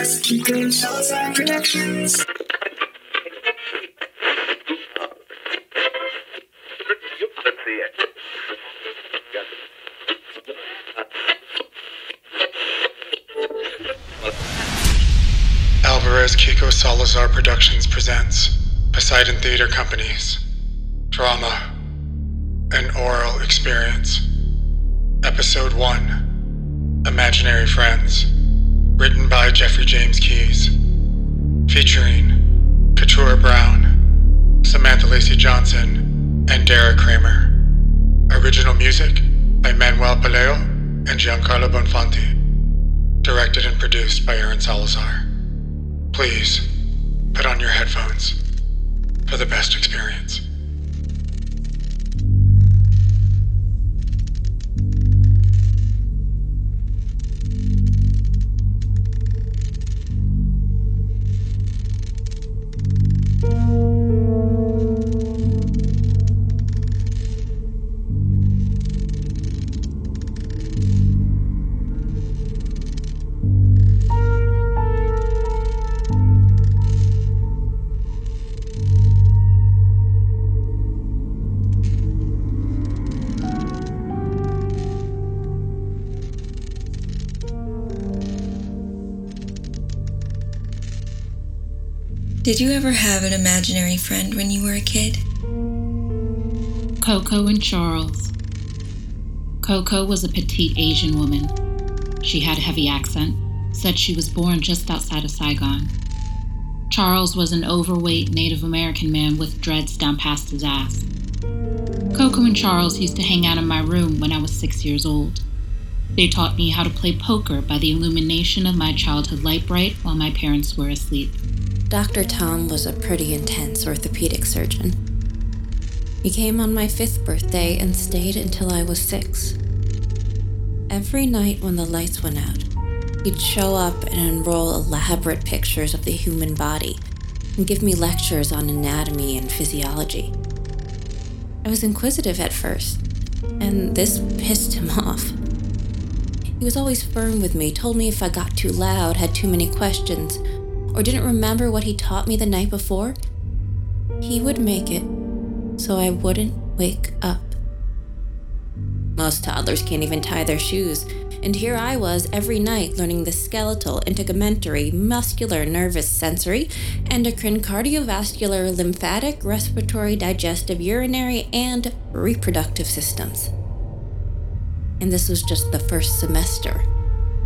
Alvarez, Kiko Salazar Productions. Alvarez Kiko Salazar Productions presents Poseidon Theater Company's Drama An Oral Experience. Episode 1 Imaginary Friends. Jeffrey James Keys. Featuring Katura Brown, Samantha Lacey Johnson, and Dara Kramer. Original music by Manuel Paleo and Giancarlo Bonfanti. Directed and produced by Aaron Salazar. Please put on your headphones for the best experience. Did you ever have an imaginary friend when you were a kid? Coco and Charles. Coco was a petite Asian woman. She had a heavy accent, said she was born just outside of Saigon. Charles was an overweight Native American man with dreads down past his ass. Coco and Charles used to hang out in my room when I was six years old. They taught me how to play poker by the illumination of my childhood Lite-Brite while my parents were asleep. Dr. Tom was a pretty intense orthopedic surgeon. He came on my fifth birthday and stayed until I was six. Every night when the lights went out, he'd show up and unroll elaborate pictures of the human body and give me lectures on anatomy and physiology. I was inquisitive at first, and this pissed him off. He was always firm with me, told me if I got too loud, had too many questions, or didn't remember what he taught me the night before, he would make it so I wouldn't wake up. Most toddlers can't even tie their shoes, and here I was every night learning the skeletal, integumentary, muscular, nervous, sensory, endocrine, cardiovascular, lymphatic, respiratory, digestive, urinary, and reproductive systems. And this was just the first semester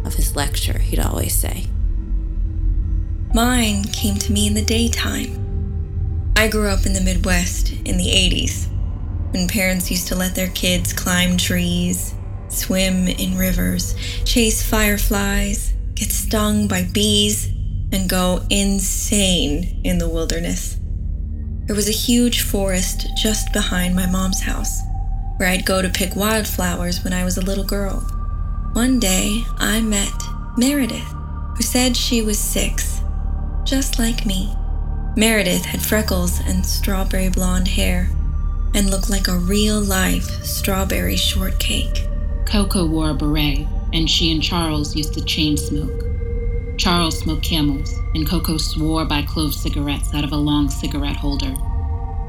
of his lecture, he'd always say. Mine came to me in the daytime. I grew up in the Midwest in the 80s, when parents used to let their kids climb trees, swim in rivers, chase fireflies, get stung by bees, and go insane in the wilderness. There was a huge forest just behind my mom's house, where I'd go to pick wildflowers when I was a little girl. One day, I met Meredith, who said she was six just like me. Meredith had freckles and strawberry blonde hair and looked like a real life strawberry shortcake. Coco wore a beret, and she and Charles used to chain smoke. Charles smoked camels, and Coco swore by clove cigarettes out of a long cigarette holder.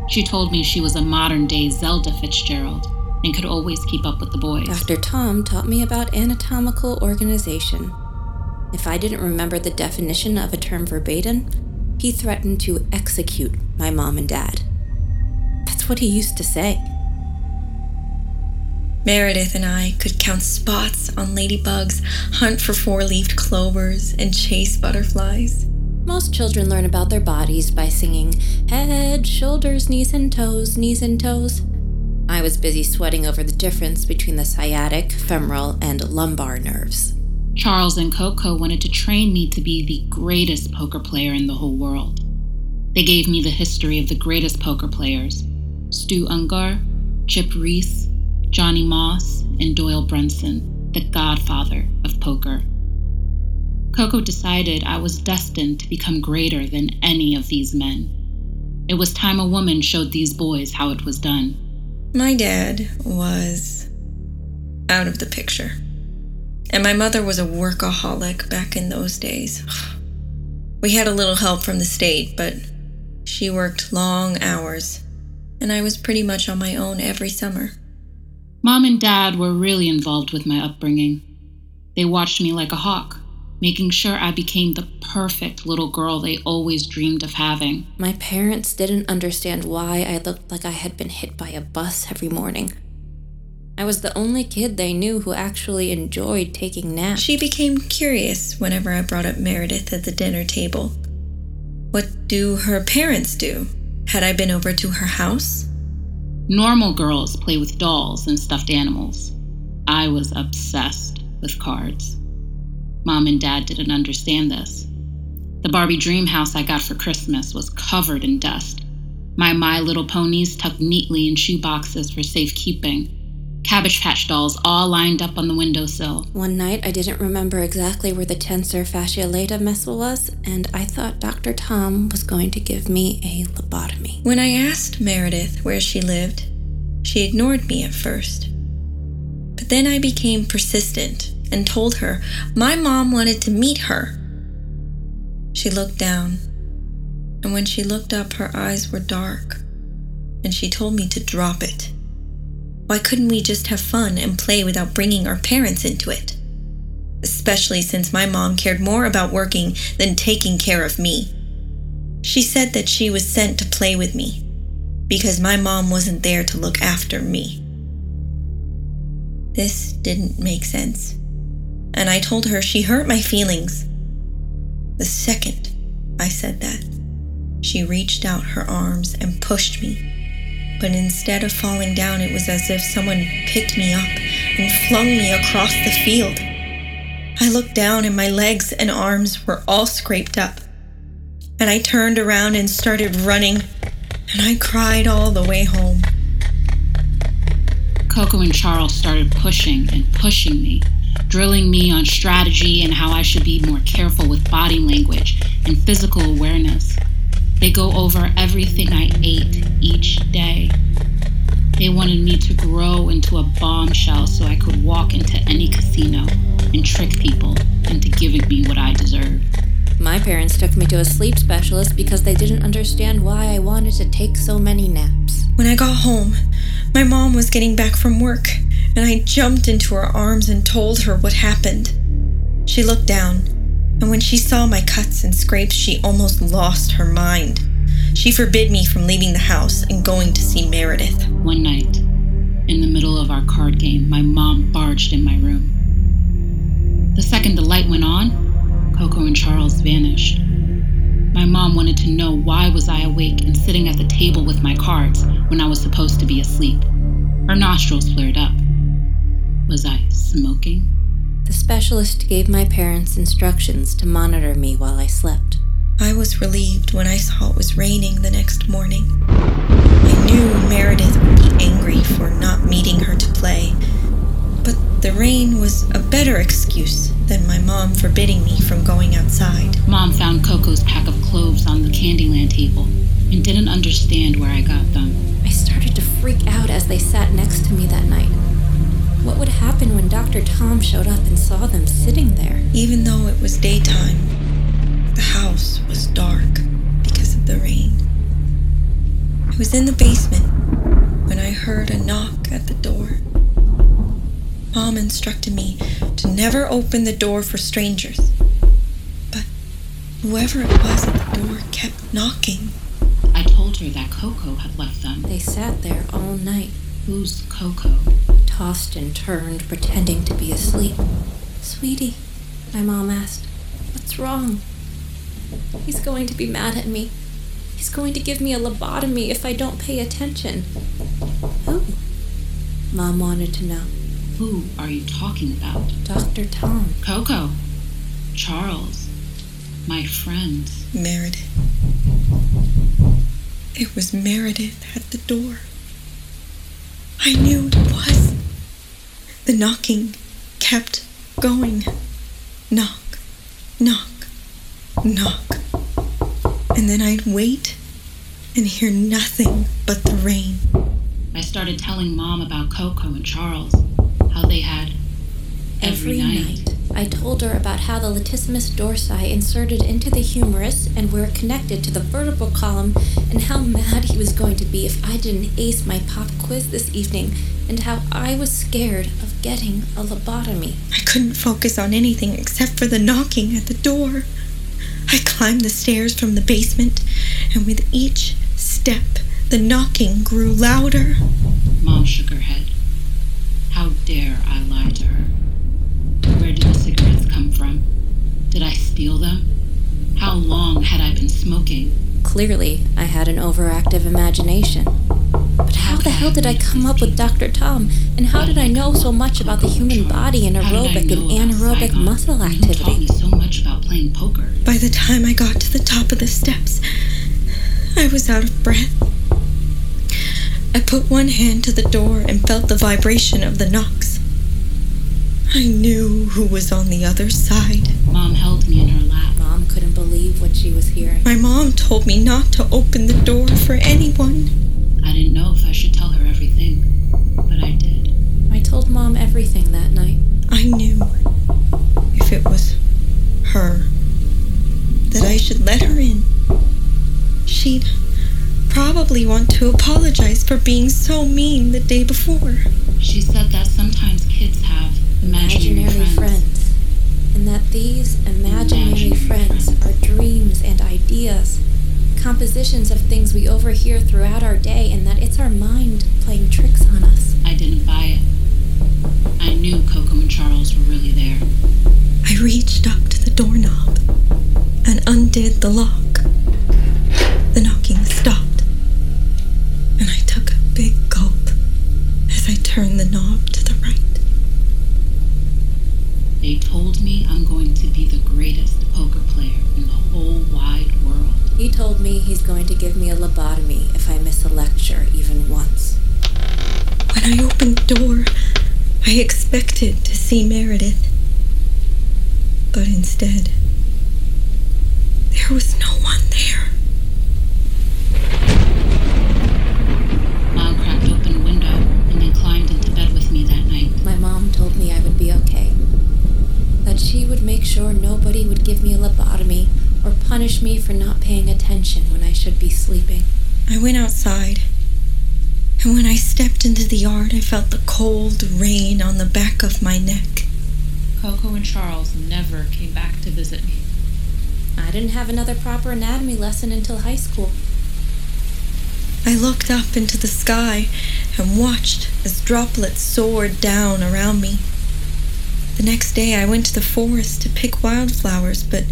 She told me she was a modern day Zelda Fitzgerald and could always keep up with the boys. Dr. Tom taught me about anatomical organization. If I didn't remember the definition of a term verbatim, he threatened to execute my mom and dad. That's what he used to say. Meredith and I could count spots on ladybugs, hunt for four leaved clovers, and chase butterflies. Most children learn about their bodies by singing head, shoulders, knees and toes, knees and toes. I was busy sweating over the difference between the sciatic, femoral, and lumbar nerves. Charles and Coco wanted to train me to be the greatest poker player in the whole world. They gave me the history of the greatest poker players Stu Ungar, Chip Reese, Johnny Moss, and Doyle Brunson, the godfather of poker. Coco decided I was destined to become greater than any of these men. It was time a woman showed these boys how it was done. My dad was out of the picture. And my mother was a workaholic back in those days. We had a little help from the state, but she worked long hours, and I was pretty much on my own every summer. Mom and Dad were really involved with my upbringing. They watched me like a hawk, making sure I became the perfect little girl they always dreamed of having. My parents didn't understand why I looked like I had been hit by a bus every morning. I was the only kid they knew who actually enjoyed taking naps. She became curious whenever I brought up Meredith at the dinner table. What do her parents do? Had I been over to her house? Normal girls play with dolls and stuffed animals. I was obsessed with cards. Mom and Dad didn't understand this. The Barbie dream house I got for Christmas was covered in dust. My My Little Ponies tucked neatly in shoe boxes for safekeeping. Cabbage Patch dolls all lined up on the windowsill. One night, I didn't remember exactly where the tensor fasciae latae muscle was, and I thought Dr. Tom was going to give me a lobotomy. When I asked Meredith where she lived, she ignored me at first. But then I became persistent and told her my mom wanted to meet her. She looked down, and when she looked up, her eyes were dark, and she told me to drop it. Why couldn't we just have fun and play without bringing our parents into it? Especially since my mom cared more about working than taking care of me. She said that she was sent to play with me because my mom wasn't there to look after me. This didn't make sense, and I told her she hurt my feelings. The second I said that, she reached out her arms and pushed me but instead of falling down, it was as if someone picked me up and flung me across the field. I looked down and my legs and arms were all scraped up. And I turned around and started running, and I cried all the way home. Coco and Charles started pushing and pushing me, drilling me on strategy and how I should be more careful with body language and physical awareness. They go over everything I ate. They wanted me to grow into a bombshell so I could walk into any casino and trick people into giving me what I deserved. My parents took me to a sleep specialist because they didn't understand why I wanted to take so many naps. When I got home, my mom was getting back from work, and I jumped into her arms and told her what happened. She looked down, and when she saw my cuts and scrapes, she almost lost her mind. She forbid me from leaving the house and going to see Meredith. One night, in the middle of our card game, my mom barged in my room. The second the light went on, Coco and Charles vanished. My mom wanted to know why was I awake and sitting at the table with my cards when I was supposed to be asleep. Her nostrils flared up. Was I smoking? The specialist gave my parents instructions to monitor me while I slept. I was relieved when I saw it was raining the next morning. I knew Meredith would be angry for not meeting her to play, but the rain was a better excuse than my mom forbidding me from going outside. Mom found Coco's pack of cloves on the Candyland table and didn't understand where I got them. I started to freak out as they sat next to me that night. What would happen when Dr. Tom showed up and saw them sitting there? Even though it was daytime, the house was dark because of the rain. I was in the basement when I heard a knock at the door. Mom instructed me to never open the door for strangers. But whoever it was at the door kept knocking. I told her that Coco had left them. They sat there all night, Who's Coco? tossed and turned, pretending to be asleep. Sweetie, my mom asked, what's wrong? He's going to be mad at me. He's going to give me a lobotomy if I don't pay attention. Who? Mom wanted to know. Who are you talking about? Dr. Tom. Coco. Charles. My friends. Meredith. It was Meredith at the door. I knew it was. The knocking kept going. Knock, knock, knock. And then I'd wait and hear nothing but the rain. I started telling Mom about Coco and Charles, how they had every, night. I told her about how the latissimus dorsi inserted into the humerus and were connected to the vertebral column, and how mad he was going to be if I didn't ace my pop quiz this evening, and how I was scared of getting a lobotomy. I couldn't focus on anything except for the knocking at the door. I climbed the stairs from the basement, and with each step, the knocking grew louder. Mom shook her head. How dare I lie to her? Where did the cigarettes come from? Did I steal them? How long had I been smoking? Clearly, I had an overactive imagination. But how the hell did I come up with Dr. Tom? And how did I know so much about the human body and How did I aerobic and anaerobic muscle activity? so much about playing poker. By the time I got to the top of the steps, I was out of breath. I put one hand to the door and felt the vibration of the knocks. I knew who was on the other side. Mom held me in her lap. Mom couldn't believe what she was hearing. My mom told me not to open the door for anyone. I didn't know if I should everything that night. I knew if it was her that I should let her in. She'd probably want to apologize for being so mean the day before. She said that sometimes kids have imaginary, Imaginary friends. friends. And that these imaginary Imaginary friends friends. are dreams and ideas, compositions of things we overhear throughout our day, and that it's our mind playing tricks on us. I didn't buy it. I knew Coco and Charles were really there. I reached up to the doorknob and undid the lock. The knocking stopped, and I took a big gulp as I turned the knob to the right. They told me I'm going to be the greatest poker player in the whole wide world. He told me he's going to give me a lobotomy if I miss a lecture even once. When I opened the door, I expected to see Meredith. But instead, there was no one there. Mom cracked open a window and then climbed into bed with me that night. My mom told me I would be okay. That she would make sure nobody would give me a lobotomy or punish me for not paying attention when I should be sleeping. I went outside, and when I stepped into the yard, I felt the cold rain on the back of my neck. Coco and Charles never came back to visit me. I didn't have another proper anatomy lesson until high school. I looked up into the sky and watched as droplets soared down around me. The next day, I went to the forest to pick wildflowers, but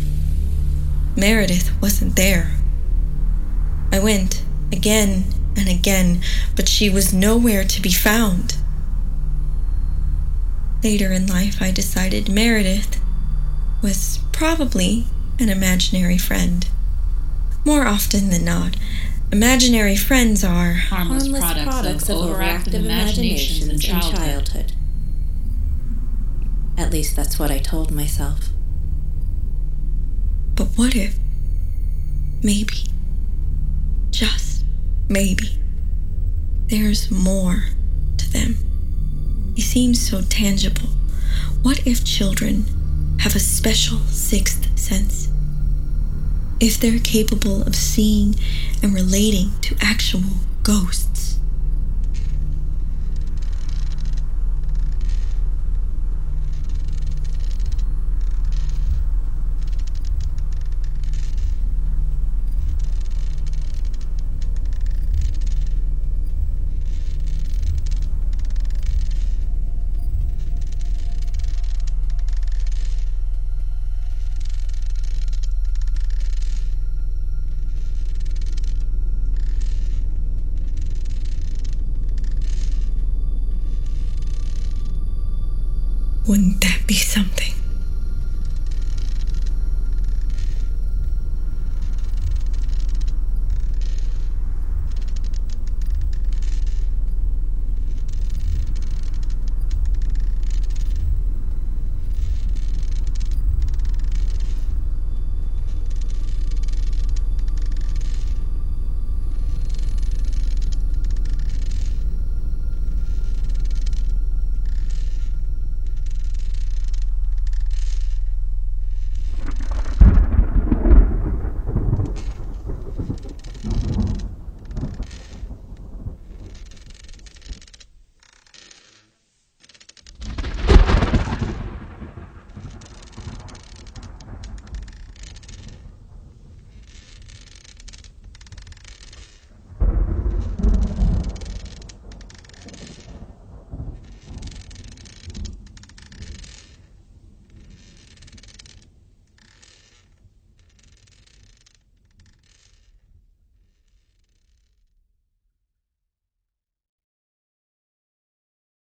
Meredith wasn't there. I went again and again, but she was nowhere to be found. Later in life, I decided Meredith was probably an imaginary friend. More often than not, imaginary friends are Harmless, products, of overactive imaginations in childhood. At least that's what I told myself. But what if, maybe, just maybe, there's more to them? It seems so tangible. What if children have a special sixth sense? If they're capable of seeing and relating to actual ghosts?